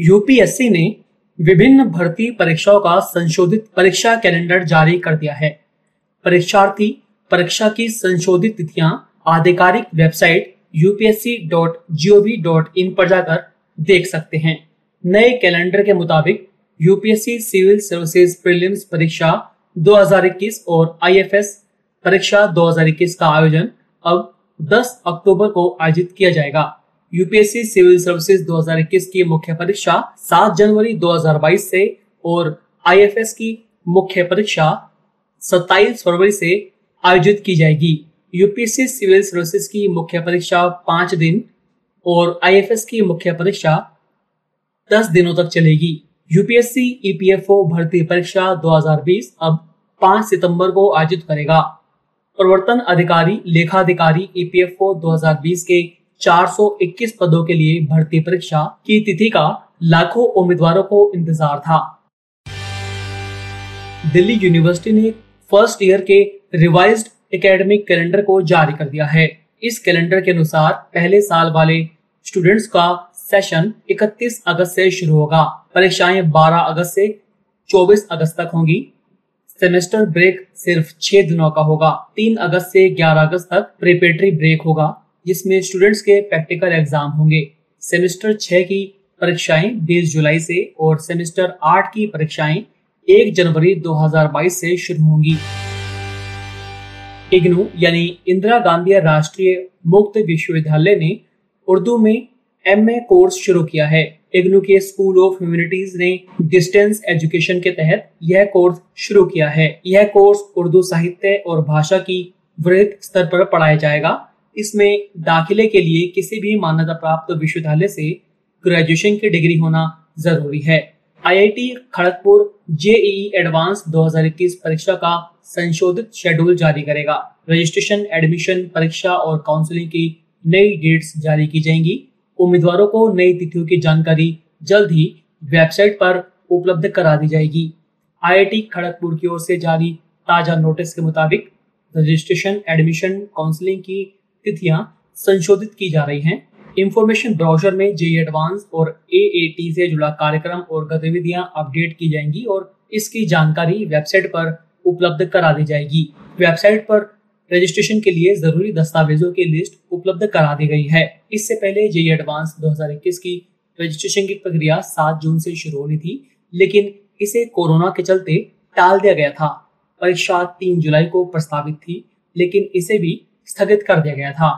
UPSC ने विभिन्न भर्ती परीक्षाओं का संशोधित परीक्षा कैलेंडर जारी कर दिया है। परीक्षार्थी परीक्षा की संशोधित तिथियाँ आधिकारिक वेबसाइट upsc.gov.in पर जाकर देख सकते हैं। नए कैलेंडर के मुताबिक यूपीएससी सिविल सर्विसेज़ प्रीलिम्स परीक्षा 2021 और आईएफएस परीक्षा 2021 का आयोजन अब 10 अक्टूबर को आयोजित किया जाएगा। यूपीएससी सिविल सर्विसेज़ 2021 की मुख्य परीक्षा 7 जनवरी 2022 से और आईएफएस की मुख्य परीक्षा 27 फरवरी से आयोजित की जाएगी। यूपीएससी सिविल सर्विसेज़ की मुख्य परीक्षा पाँच दिन और आईएफएस की मुख्य परीक्षा दस दिनों तक चलेगी। यूपीएससी ईपीएफओ भर्ती परीक्षा 2020 अब 5 सितंबर को आयोजित करेगा। प्रवर्तन अधिकारी, लेखाधिकारी ईपीएफओ 2020 के 421 पदों के लिए भर्ती परीक्षा की तिथि का लाखों उम्मीदवारों को इंतज़ार था। दिल्ली यूनिवर्सिटी ने फ़र्स्ट ईयर के रिवाइज्ड एकेडमिक कैलेंडर को जारी कर दिया है। इस कैलेंडर के अनुसार पहले साल वाले स्टूडेंट्स का सेशन 31 अगस्त से शुरू होगा। परीक्षाएँ 12 अगस्त से 24 अगस्त तक होंगी। सेमेस्टर ब्रेक सिर्फ़ छह दिनों का होगा। 3 अगस्त से 11 अगस्त तक प्रिपेटरी ब्रेक होगा। जिसमें स्टूडेंट्स के प्रैक्टिकल एग्ज़ाम होंगे। सेमेस्टर छह की परीक्षाएँ 20 जुलाई से और सेमेस्टर आठ की परीक्षाएँ 1 जनवरी 2022 से शुरू होंगी। इग्नू यानी इंदिरा गांधी राष्ट्रीय मुक्त विश्वविद्यालय ने उर्दू में एमए कोर्स शुरू किया है। इग्नू के स्कूल ऑफ़ ह्यूमैनिटीज ने डिस्टेंस एजुकेशन के तहत यह कोर्स शुरू किया है। यह कोर्स उर्दू साहित्य और भाषा की वृहत स्तर पर पढ़ाया जाएगा। इसमें दाखिले के लिए किसी भी मान्यता प्राप्त विश्वविद्यालय से ग्रेजुएशन की डिग्री होना ज़रूरी है। आईआईटी खड़गपुर जेईई एडवांस 2021 परीक्षा का संशोधित शेड्यूल जारी करेगा। रजिस्ट्रेशन एडमिशन परीक्षा और काउंसलिंग की नई डेट्स जारी की जाएँगी। उम्मीदवारों को नई तिथियों की जानकारी जल्द ही वेबसाइट पर उपलब्ध करा दी जाएगी। आईआईटी खड़गपुर की ओर से जारी ताज़ा नोटिस के मुताबिक रजिस्ट्रेशन एडमिशन काउंसलिंग की तिथियाँ संशोधित की जा रही हैं। इंफॉर्मेशन ब्राउज़र में जे एडवांस और एएटी से जुड़ा कार्यक्रम और गतिविधियाँ अपडेट की जाएँगी और इसकी जानकारी वेबसाइट पर उपलब्ध करा दी जाएगी। वेबसाइट पर रजिस्ट्रेशन के लिए ज़रूरी दस्तावेजों की लिस्ट उपलब्ध करा दी गई है। इससे पहले जेई एडवांस 2021 की रजिस्ट्रेशन की प्रक्रिया 7 जून से शुरू होनी थी, लेकिन इसे कोरोना के चलते टाल दिया गया था। परीक्षा 3 जुलाई को प्रस्तावित थी, लेकिन इसे भी स्थगित कर दिया गया था।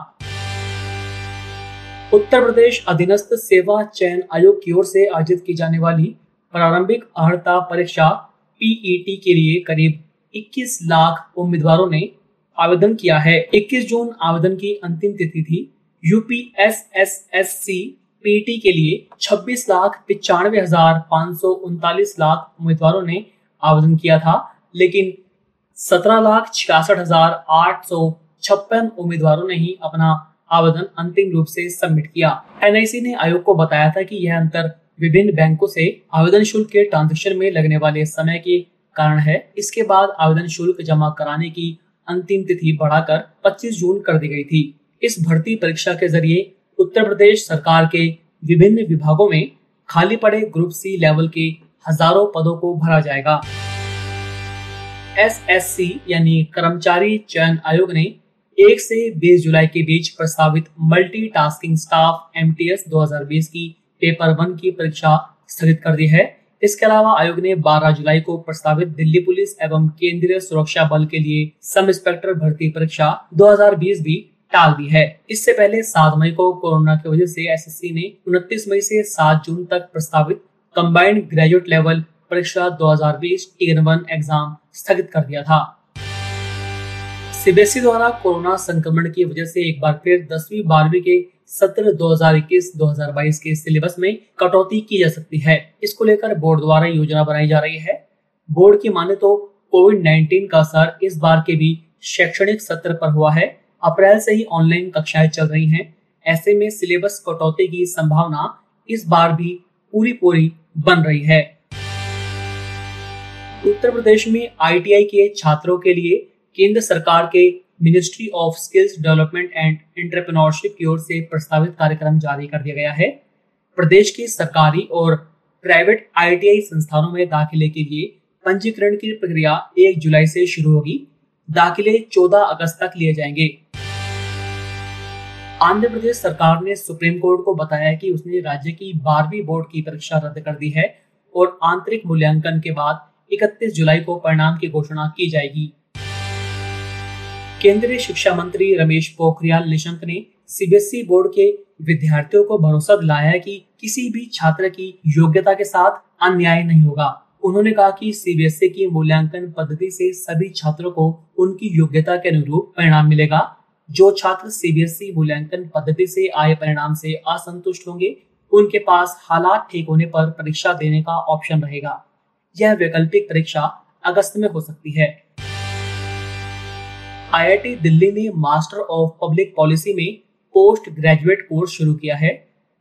उत्तर प्रदेश अधीनस्थ सेवा चयन आयोग की ओर से आयोजित की जाने वाली प्रारंभिक अर्हता परीक्षा पीईटी के लिए करीब 21 लाख उम्मीदवारों ने आवेदन किया है। 21 जून आवेदन की अंतिम तिथि थी। UP S S S C PT के लिए 26 लाख पिचानवे हज़ार पाँच लाख उम्मीदवारों ने आवेदन किया था, लेकिन 17 लाख छियासठ हज़ार आठ सौ छप्पन उम्मीदवारों ने ही अपना आवेदन अंतिम रूप से सबमिट किया। एनआईसी ने आयोग को बताया था कि यह अंतर विभिन्न बैंकों से आवेदन शुल्क के ट्रांजेक्शन में लगने वाले समय के कारण है। इसके बाद आवेदन शुल्क जमा कराने की अंतिम तिथि बढ़ाकर 25 जून कर दी गई थी। इस भर्ती परीक्षा के ज़रिए उत्तर प्रदेश सरकार के विभिन्न विभागों में खाली पड़े ग्रुप सी लेवल के हज़ारों पदों को भरा जाएगा। एसएससी यानी कर्मचारी चयन आयोग ने एक से 20 जुलाई के बीच प्रस्तावित मल्टी टास्किंग स्टाफ एमटीएस 2020 की पेपर वन की परीक्षा स्थगित कर दी है। इसके अलावा आयोग ने 12 जुलाई को प्रस्तावित दिल्ली पुलिस एवं केंद्रीय सुरक्षा बल के लिए सब इंस्पेक्टर भर्ती परीक्षा 2020 भी टाल दी है। इससे पहले 7 मई को कोरोना की वजह से एसएससी ने 29 मई से 7 जून तक प्रस्तावित कंबाइंड ग्रेजुएट लेवल परीक्षा 2020 टीयर वन एग्ज़ाम स्थगित कर दिया था। सीबीएसई द्वारा कोरोना संक्रमण की वजह से एक बार फिर दसवीं, बारहवीं के सत्र 2021-2022 के सिलेबस में कटौती की जा सकती है। इसको लेकर बोर्ड द्वारा योजना बनाई जा रही है। बोर्ड की माने तो कोविड 19 का असर इस बार के भी शैक्षणिक सत्र पर हुआ है। अप्रैल से ही ऑनलाइन कक्षाएँ चल रही हैं। ऐसे में सिलेबस कटौती की संभावना इस बार भी पूरी पूरी बन रही है। उत्तर प्रदेश में आईटीआई के छात्रों के लिए केंद्र सरकार के ministry of skills development and entrepreneurship की ओर से प्रस्तावित कार्यक्रम जारी कर दिया गया है। प्रदेश की सरकारी और प्राइवेट आईटीआई संस्थानों में दाखिले के लिए पंजीकरण की प्रक्रिया 1 जुलाई से शुरू होगी। दाखिले 14 अगस्त तक लिए जाएँगे। आंध्र प्रदेश सरकार ने सुप्रीम कोर्ट को बताया कि उसने राज्य की बारहवीं बोर्ड की परीक्षा रद्द कर दी है और आंतरिक मूल्यांकन के बाद 31 जुलाई को परिणाम की घोषणा की जाएगी। केंद्रीय शिक्षा मंत्री रमेश पोखरियाल निशंक ने सीबीएसई बोर्ड के विद्यार्थियों को भरोसा दिलाया कि किसी भी छात्र की योग्यता के साथ अन्याय नहीं होगा। उन्होंने कहा कि सीबीएसई की मूल्यांकन पद्धति से सभी छात्रों को उनकी योग्यता के अनुरूप परिणाम मिलेगा। जो छात्र सीबीएसई मूल्यांकन पद्धति से आए परिणाम से असंतुष्ट होंगे, उनके पास हालात ठीक होने पर परीक्षा देने का ऑप्शन रहेगा। यह वैकल्पिक परीक्षा अगस्त में हो सकती है। आईआईटी दिल्ली ने मास्टर ऑफ़ पब्लिक पॉलिसी में पोस्ट ग्रेजुएट कोर्स शुरू किया है।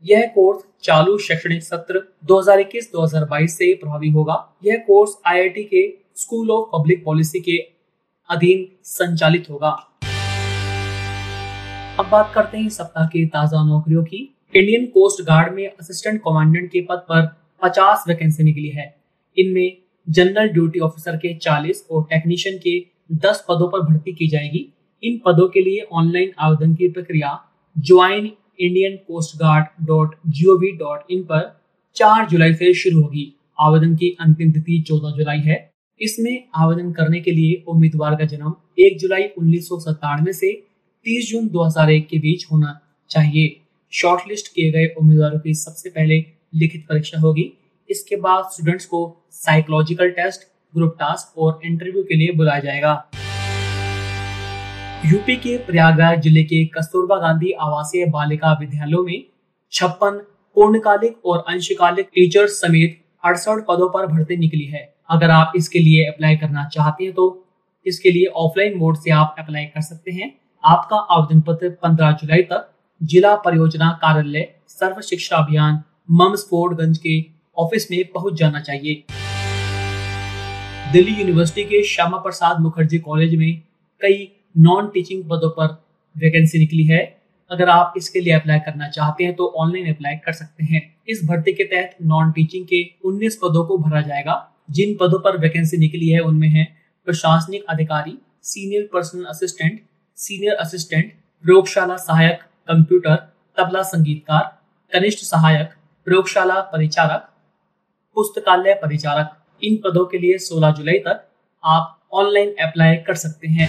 यह कोर्स चालू शैक्षणिक सत्र 2021-2022 से प्रभावी होगा। यह कोर्स आईआईटी के स्कूल ऑफ़ पब्लिक पॉलिसी के अधीन संचालित होगा। अब बात करते हैं सप्ताह की ताज़ा नौकरियों की। इंडियन कोस्ट गार्ड में असिस्टेंट कमांडेंट के पद पर 50 वैकेंसी निकली है। इनमें जनरल ड्यूटी ऑफिसर के 40 और टेक्नीशियन के 10 पदों पर भर्ती की जाएगी। इन पदों के लिए ऑनलाइन आवेदन की प्रक्रिया join Indian coast guard dot G O V dot in पर 4 जुलाई से शुरू होगी। आवेदन की अंतिम तिथि 14 जुलाई है। इसमें आवेदन करने के लिए उम्मीदवार का जन्म 1 जुलाई उन्नीस सौ सत्तानवे से 30 जून 2001 के बीच होना चाहिए। शॉर्टलिस्ट किए गए उम्मीदवारों की सबसे पहले लिखित परीक्षा होगी। इसके बाद स्टूडेंट्स को साइकोलॉजिकल टेस्ट ग्रुप टास्क और इंटरव्यू के लिए बुलाया जाएगा। यूपी के प्रयागराज ज़िले के कस्तूरबा गांधी आवासीय बालिका विद्यालयों में छप्पन पूर्णकालिक और अंशकालिक टीचर्स समेत अड़सठ पदों पर भर्ती निकली है। अगर आप इसके लिए अप्लाई करना चाहते हैं तो इसके लिए ऑफलाइन मोड से आप अप्लाई कर सकते हैं। आपका आवेदन पत्र 15 जुलाई तक जिला परियोजना कार्यालय सर्व शिक्षा अभियान मम्सफोर्डगंज के ऑफ़िस में पहुँच जाना चाहिए। दिल्ली यूनिवर्सिटी के श्यामा प्रसाद मुखर्जी कॉलेज में कई नॉन टीचिंग पदों पर वैकेंसी निकली है। अगर आप इसके लिए अप्लाई करना चाहते हैं तो ऑनलाइन अप्लाई कर सकते हैं। इस भर्ती के तहत नॉन टीचिंग के 19 पदों को भरा जाएगा। जिन पदों पर वैकेंसी निकली है, उनमें है प्रशासनिक अधिकारी senior personal assistant senior assistant प्रयोगशाला सहायक कंप्यूटर तबला संगीतकार, कनिष्ठ सहायक, प्रयोगशाला परिचारक, पुस्तकालय परिचारक इन पदों के लिए 16 जुलाई तक आप ऑनलाइन अप्लाई कर सकते हैं।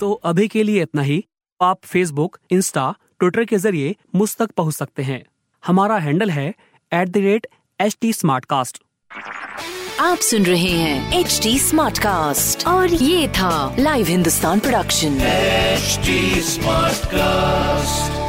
तो अभी के लिए इतना ही। आप फेसबुक इंस्टा ट्विटर के ज़रिए मुझ तक पहुँच सकते हैं। हमारा हैंडल है at the rate H T आप सुन रहे हैं एच टी और ये था live Hindustan production smart cast